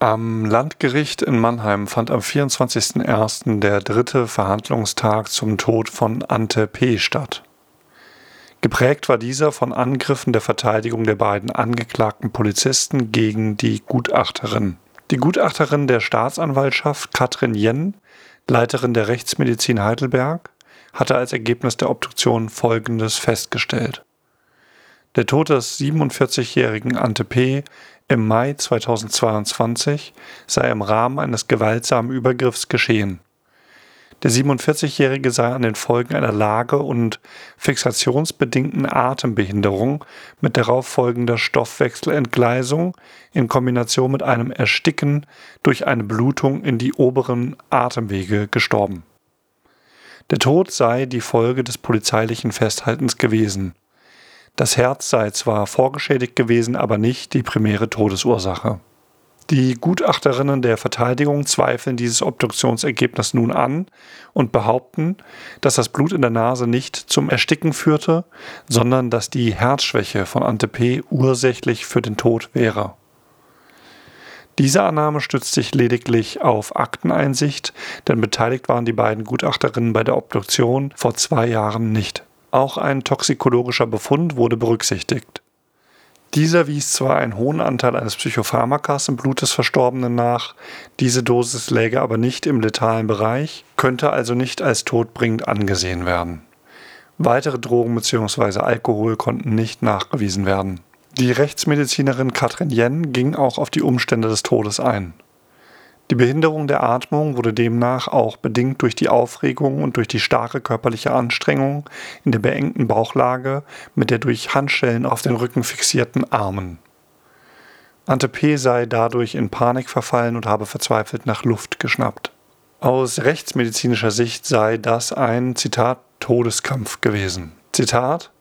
Am Landgericht in Mannheim fand am 24.01. der dritte Verhandlungstag zum Tod von Ante P. statt. Geprägt war dieser von Angriffen der Verteidigung der beiden angeklagten Polizisten gegen die Gutachterin. Die Gutachterin der Staatsanwaltschaft Katrin Jen, Leiterin der Rechtsmedizin Heidelberg, hatte als Ergebnis der Obduktion Folgendes festgestellt. Der Tod des 47-jährigen Ante P im Mai 2022 sei im Rahmen eines gewaltsamen Übergriffs geschehen. Der 47-Jährige sei an den Folgen einer Lage- und fixationsbedingten Atembehinderung mit darauf folgender Stoffwechselentgleisung in Kombination mit einem Ersticken durch eine Blutung in die oberen Atemwege gestorben. Der Tod sei die Folge des polizeilichen Festhaltens gewesen. Das Herz sei zwar vorgeschädigt gewesen, aber nicht die primäre Todesursache. Die Gutachterinnen der Verteidigung zweifeln dieses Obduktionsergebnis nun an und behaupten, dass das Blut in der Nase nicht zum Ersticken führte, sondern dass die Herzschwäche von Ante P. ursächlich für den Tod wäre. Diese Annahme stützt sich lediglich auf Akteneinsicht, denn beteiligt waren die beiden Gutachterinnen bei der Obduktion vor zwei Jahren nicht. Auch ein toxikologischer Befund wurde berücksichtigt. Dieser wies zwar einen hohen Anteil eines Psychopharmakas im Blut des Verstorbenen nach, diese Dosis läge aber nicht im letalen Bereich, könnte also nicht als todbringend angesehen werden. Weitere Drogen bzw. Alkohol konnten nicht nachgewiesen werden. Die Rechtsmedizinerin Katrin Jen ging auch auf die Umstände des Todes ein. Die Behinderung der Atmung wurde demnach auch bedingt durch die Aufregung und durch die starke körperliche Anstrengung in der beengten Bauchlage mit der durch Handschellen auf den Rücken fixierten Armen. Ante P. sei dadurch in Panik verfallen und habe verzweifelt nach Luft geschnappt. Aus rechtsmedizinischer Sicht sei das ein, Zitat, Todeskampf gewesen. Zitat,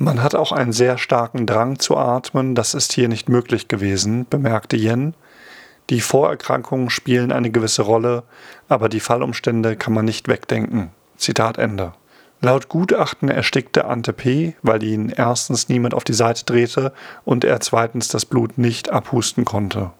man hat auch einen sehr starken Drang zu atmen, das ist hier nicht möglich gewesen, bemerkte Yen, die Vorerkrankungen spielen eine gewisse Rolle, aber die Fallumstände kann man nicht wegdenken. Zitat Ende. Laut Gutachten erstickte Ante P., weil ihn erstens niemand auf die Seite drehte und er zweitens das Blut nicht abhusten konnte.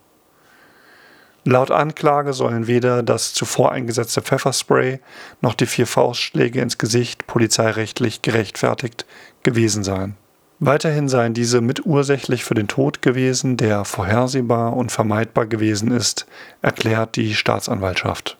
Laut Anklage sollen weder das zuvor eingesetzte Pfefferspray noch die vier Faustschläge ins Gesicht polizeirechtlich gerechtfertigt gewesen sein. Weiterhin seien diese mitursächlich für den Tod gewesen, der vorhersehbar und vermeidbar gewesen ist, erklärt die Staatsanwaltschaft.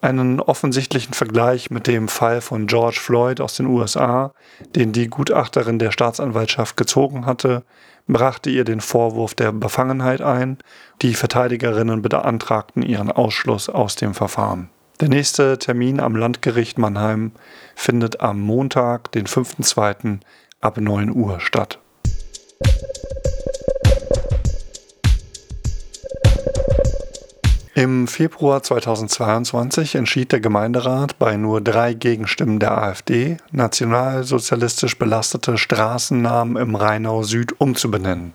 Einen offensichtlichen Vergleich mit dem Fall von George Floyd aus den USA, den die Gutachterin der Staatsanwaltschaft gezogen hatte, brachte ihr den Vorwurf der Befangenheit ein. Die Verteidigerinnen beantragten ihren Ausschluss aus dem Verfahren. Der nächste Termin am Landgericht Mannheim findet am Montag, den 5.2. ab 9 Uhr statt. Im Februar 2022 entschied der Gemeinderat bei nur drei Gegenstimmen der AfD, nationalsozialistisch belastete Straßennamen im Rheinau Süd umzubenennen.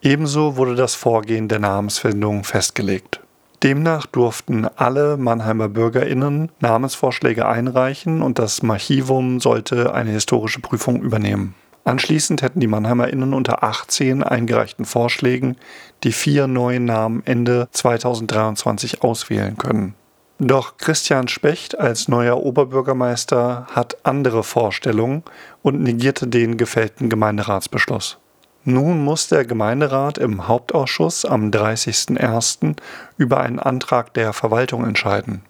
Ebenso wurde das Vorgehen der Namensfindung festgelegt. Demnach durften alle Mannheimer BürgerInnen Namensvorschläge einreichen und das Archivum sollte eine historische Prüfung übernehmen. Anschließend hätten die MannheimerInnen unter 18 eingereichten Vorschlägen die vier neuen Namen Ende 2023 auswählen können. Doch Christian Specht als neuer Oberbürgermeister hat andere Vorstellungen und negierte den gefällten Gemeinderatsbeschluss. Nun muss der Gemeinderat im Hauptausschuss am 30.01. über einen Antrag der Verwaltung entscheiden.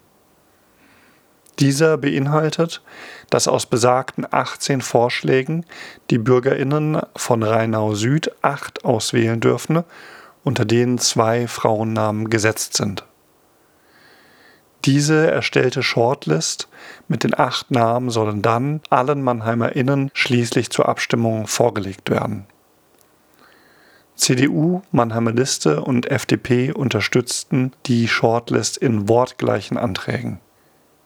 Dieser beinhaltet, dass aus besagten 18 Vorschlägen die Bürgerinnen von Rheinau Süd acht auswählen dürfen, unter denen zwei Frauennamen gesetzt sind. Diese erstellte Shortlist mit den acht Namen sollen dann allen MannheimerInnen schließlich zur Abstimmung vorgelegt werden. CDU, Mannheimer Liste und FDP unterstützten die Shortlist in wortgleichen Anträgen.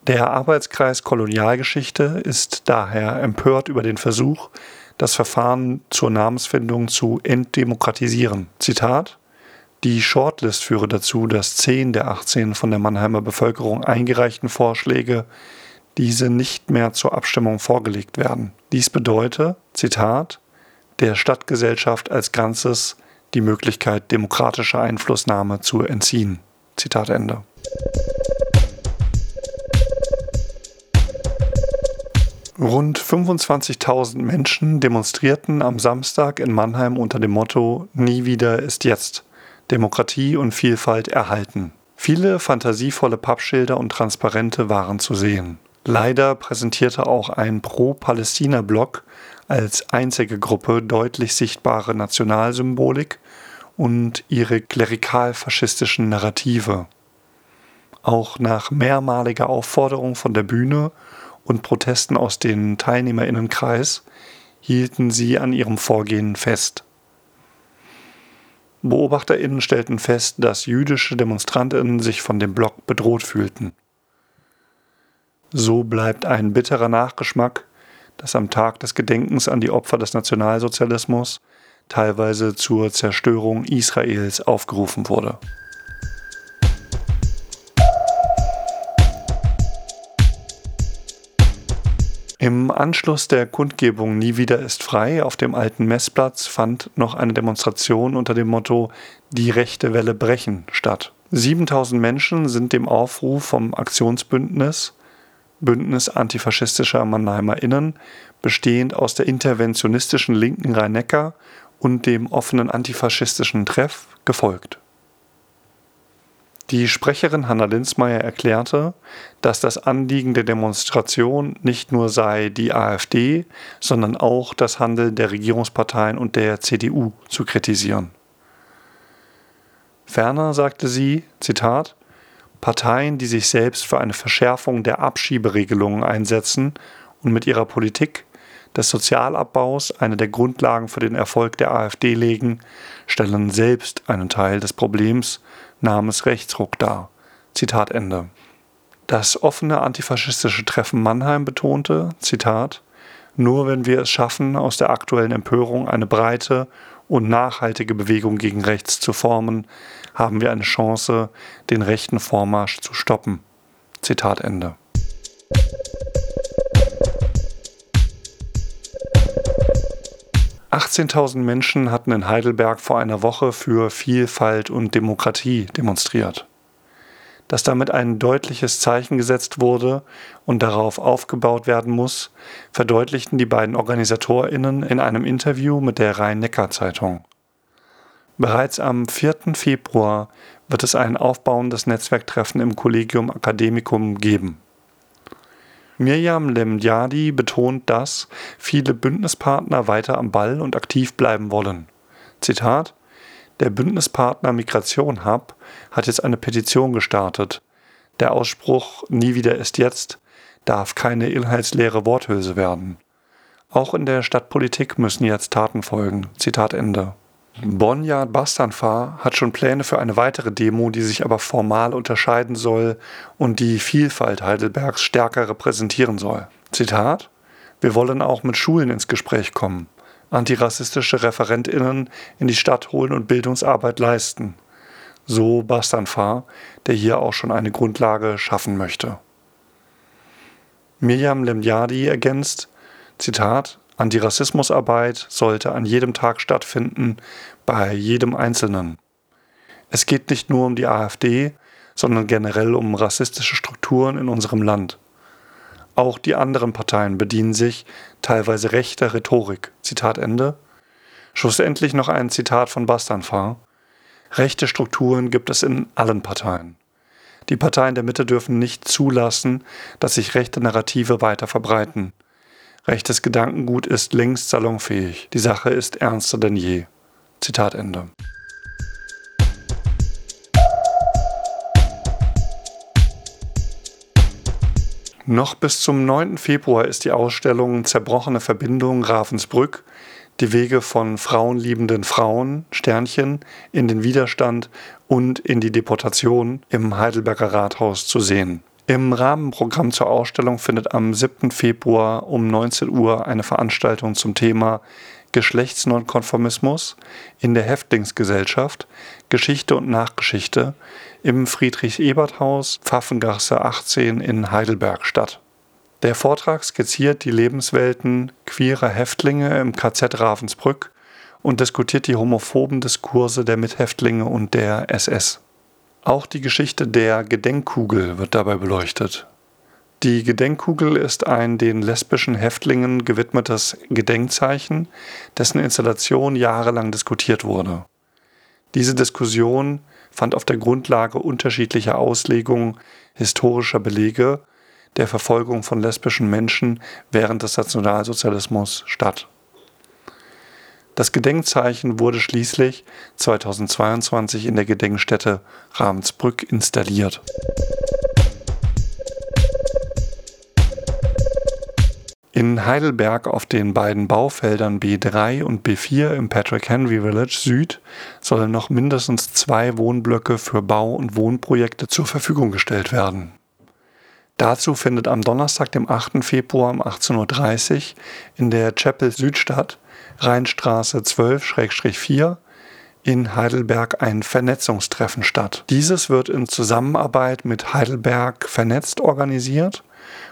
Der Arbeitskreis Kolonialgeschichte ist daher empört über den Versuch, das Verfahren zur Namensfindung zu entdemokratisieren. Zitat Die Shortlist führe dazu, dass zehn der 18 von der Mannheimer Bevölkerung eingereichten Vorschläge diese nicht mehr zur Abstimmung vorgelegt werden. Dies bedeutet, Zitat, der Stadtgesellschaft als Ganzes die Möglichkeit demokratischer Einflussnahme zu entziehen. Zitat Ende. Rund 25.000 Menschen demonstrierten am Samstag in Mannheim unter dem Motto Nie wieder ist jetzt. Demokratie und Vielfalt erhalten. Viele fantasievolle Pappschilder und Transparente waren zu sehen. Leider präsentierte auch ein Pro-Palästina-Block als einzige Gruppe deutlich sichtbare Nationalsymbolik und ihre klerikal-faschistischen Narrative. Auch nach mehrmaliger Aufforderung von der Bühne und Protesten aus dem Teilnehmerinnenkreis hielten sie an ihrem Vorgehen fest. Beobachterinnen stellten fest, dass jüdische Demonstrantinnen sich von dem Block bedroht fühlten. So bleibt ein bitterer Nachgeschmack, dass am Tag des Gedenkens an die Opfer des Nationalsozialismus teilweise zur Zerstörung Israels aufgerufen wurde. Im Anschluss der Kundgebung Nie wieder ist frei auf dem alten Messplatz fand noch eine Demonstration unter dem Motto Die rechte Welle brechen statt. 7000 Menschen sind dem Aufruf vom Aktionsbündnis Bündnis antifaschistischer Mannheimer Innen, bestehend aus der interventionistischen linken Rhein-Neckar und dem offenen antifaschistischen Treff, gefolgt. Die Sprecherin Hanna Linsmeier erklärte, dass das Anliegen der Demonstration nicht nur sei, die AfD, sondern auch das Handeln der Regierungsparteien und der CDU zu kritisieren. Ferner sagte sie, Zitat, Parteien, die sich selbst für eine Verschärfung der Abschieberegelungen einsetzen und mit ihrer Politik des Sozialabbaus eine der Grundlagen für den Erfolg der AfD legen, stellen selbst einen Teil des Problems namens Rechtsruck dar. Zitat Ende. Das offene antifaschistische Treffen Mannheim betonte, Zitat, nur wenn wir es schaffen, aus der aktuellen Empörung eine breite und nachhaltige Bewegung gegen rechts zu formen, haben wir eine Chance, den rechten Vormarsch zu stoppen. Zitat Ende. Achtzehntausend Menschen hatten in Heidelberg vor einer Woche für Vielfalt und Demokratie demonstriert. Dass damit ein deutliches Zeichen gesetzt wurde und darauf aufgebaut werden muss, verdeutlichten die beiden Organisatorinnen in einem Interview mit der Rhein-Neckar-Zeitung. Bereits am 4. Februar wird es ein aufbauendes Netzwerktreffen im Collegium Academicum geben. Mirjam Lemdjadi betont, dass viele Bündnispartner weiter am Ball und aktiv bleiben wollen. Zitat Der Bündnispartner Migration Hub hat jetzt eine Petition gestartet. Der Ausspruch Nie wieder ist jetzt darf keine inhaltsleere Worthülse werden. Auch in der Stadtpolitik müssen jetzt Taten folgen. Zitat Ende. Bonjad Bastanfar hat schon Pläne für eine weitere Demo, die sich aber formal unterscheiden soll und die Vielfalt Heidelbergs stärker repräsentieren soll. Zitat: Wir wollen auch mit Schulen ins Gespräch kommen, antirassistische ReferentInnen in die Stadt holen und Bildungsarbeit leisten. So Bastanfar, der hier auch schon eine Grundlage schaffen möchte. Mirjam Lemjadi ergänzt, Zitat, Antirassismusarbeit sollte an jedem Tag stattfinden, bei jedem Einzelnen. Es geht nicht nur um die AfD, sondern generell um rassistische Strukturen in unserem Land. Auch die anderen Parteien bedienen sich teilweise rechter Rhetorik. Zitat Ende. Schlussendlich noch ein Zitat von Bastanfar. Rechte Strukturen gibt es in allen Parteien. Die Parteien der Mitte dürfen nicht zulassen, dass sich rechte Narrative weiter verbreiten. Rechtes Gedankengut ist längst salonfähig. Die Sache ist ernster denn je. Zitat Ende. Noch bis zum 9. Februar ist die Ausstellung Zerbrochene Verbindung Ravensbrück, die Wege von frauenliebenden Frauen, Sternchen, in den Widerstand und in die Deportation im Heidelberger Rathaus zu sehen. Im Rahmenprogramm zur Ausstellung findet am 7. Februar um 19 Uhr eine Veranstaltung zum Thema Geschlechtsnonkonformismus in der Häftlingsgesellschaft, Geschichte und Nachgeschichte im Friedrich-Ebert-Haus, Pfaffengasse 18 in Heidelberg statt. Der Vortrag skizziert die Lebenswelten queerer Häftlinge im KZ Ravensbrück und diskutiert die homophoben Diskurse der Mithäftlinge und der SS. Auch die Geschichte der Gedenkkugel wird dabei beleuchtet. Die Gedenkkugel ist ein den lesbischen Häftlingen gewidmetes Gedenkzeichen, dessen Installation jahrelang diskutiert wurde. Diese Diskussion fand auf der Grundlage unterschiedlicher Auslegungen historischer Belege der Verfolgung von lesbischen Menschen während des Nationalsozialismus statt. Das Gedenkzeichen wurde schließlich 2022 in der Gedenkstätte Ravensbrück installiert. In Heidelberg auf den beiden Baufeldern B3 und B4 im Patrick Henry Village Süd sollen noch mindestens zwei Wohnblöcke für Bau- und Wohnprojekte zur Verfügung gestellt werden. Dazu findet am Donnerstag, dem 8. Februar um 18.30 Uhr in der Chapel Südstadt Rheinstraße 12-4 in Heidelberg ein Vernetzungstreffen statt. Dieses wird in Zusammenarbeit mit Heidelberg Vernetzt organisiert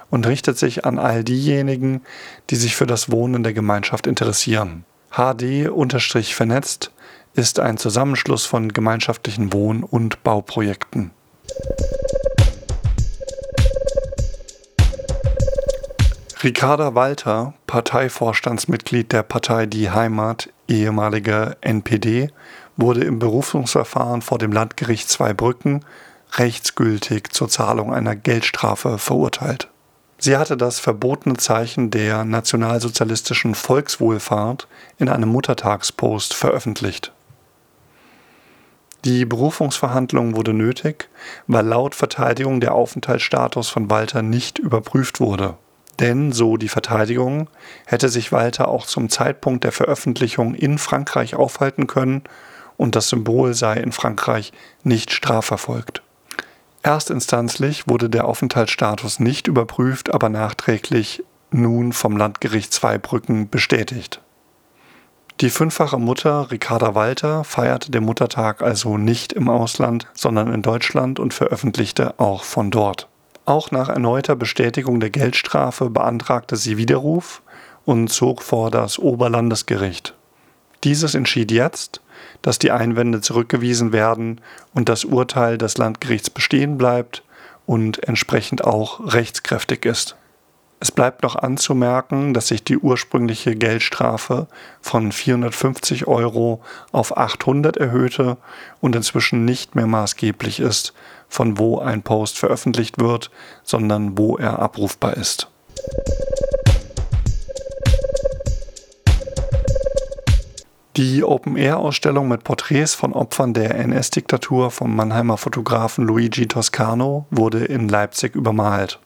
und richtet sich an all diejenigen, die sich für das Wohnen der Gemeinschaft interessieren. HD-vernetzt ist ein Zusammenschluss von gemeinschaftlichen Wohn- und Bauprojekten. Ricarda Walter, Parteivorstandsmitglied der Partei Die Heimat, ehemalige NPD, wurde im Berufungsverfahren vor dem Landgericht Zweibrücken rechtsgültig zur Zahlung einer Geldstrafe verurteilt. Sie hatte das verbotene Zeichen der nationalsozialistischen Volkswohlfahrt in einem Muttertagspost veröffentlicht. Die Berufungsverhandlung wurde nötig, weil laut Verteidigung der Aufenthaltsstatus von Walter nicht überprüft wurde. Denn, so die Verteidigung, hätte sich Walter auch zum Zeitpunkt der Veröffentlichung in Frankreich aufhalten können und das Symbol sei in Frankreich nicht strafverfolgt. Erstinstanzlich wurde der Aufenthaltsstatus nicht überprüft, aber nachträglich nun vom Landgericht Zweibrücken bestätigt. Die fünffache Mutter Ricarda Walter feierte den Muttertag also nicht im Ausland, sondern in Deutschland und veröffentlichte auch von dort. Auch nach erneuter Bestätigung der Geldstrafe beantragte sie Widerruf und zog vor das Oberlandesgericht. Dieses entschied jetzt, dass die Einwände zurückgewiesen werden und das Urteil des Landgerichts bestehen bleibt und entsprechend auch rechtskräftig ist. Es bleibt noch anzumerken, dass sich die ursprüngliche Geldstrafe von 450 Euro auf 800 erhöhte und inzwischen nicht mehr maßgeblich ist, von wo ein Post veröffentlicht wird, sondern wo er abrufbar ist. Die Open-Air-Ausstellung mit Porträts von Opfern der NS-Diktatur vom Mannheimer Fotografen Luigi Toscano wurde in Leipzig übermalt.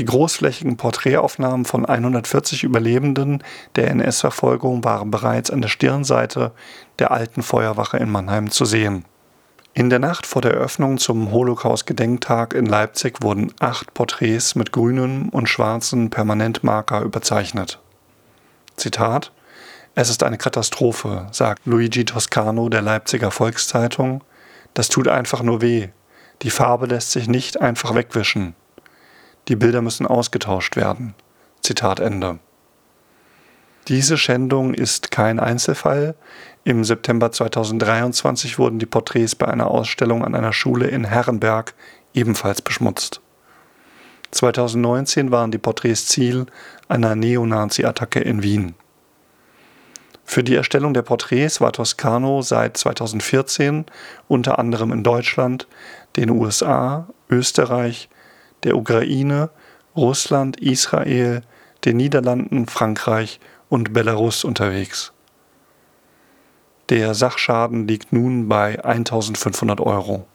Die großflächigen Porträtaufnahmen von 140 Überlebenden der NS-Verfolgung waren bereits an der Stirnseite der alten Feuerwache in Mannheim zu sehen. In der Nacht vor der Eröffnung zum Holocaust-Gedenktag in Leipzig wurden acht Porträts mit grünem und schwarzem Permanentmarker überzeichnet. Zitat es ist eine Katastrophe, sagt Luigi Toscano der Leipziger Volkszeitung. Das tut einfach nur weh. Die Farbe lässt sich nicht einfach wegwischen. Die Bilder müssen ausgetauscht werden. Zitat Ende. Diese Schändung ist kein Einzelfall. Im September 2023 wurden die Porträts bei einer Ausstellung an einer Schule in Herrenberg ebenfalls beschmutzt. 2019 waren die Porträts Ziel einer Neonazi-Attacke in Wien. Für die Erstellung der Porträts war Toscano seit 2014 unter anderem in Deutschland, den USA, Österreich, der Ukraine, Russland, Israel, den Niederlanden, Frankreich und Belarus unterwegs. Der Sachschaden liegt nun bei 1500 Euro.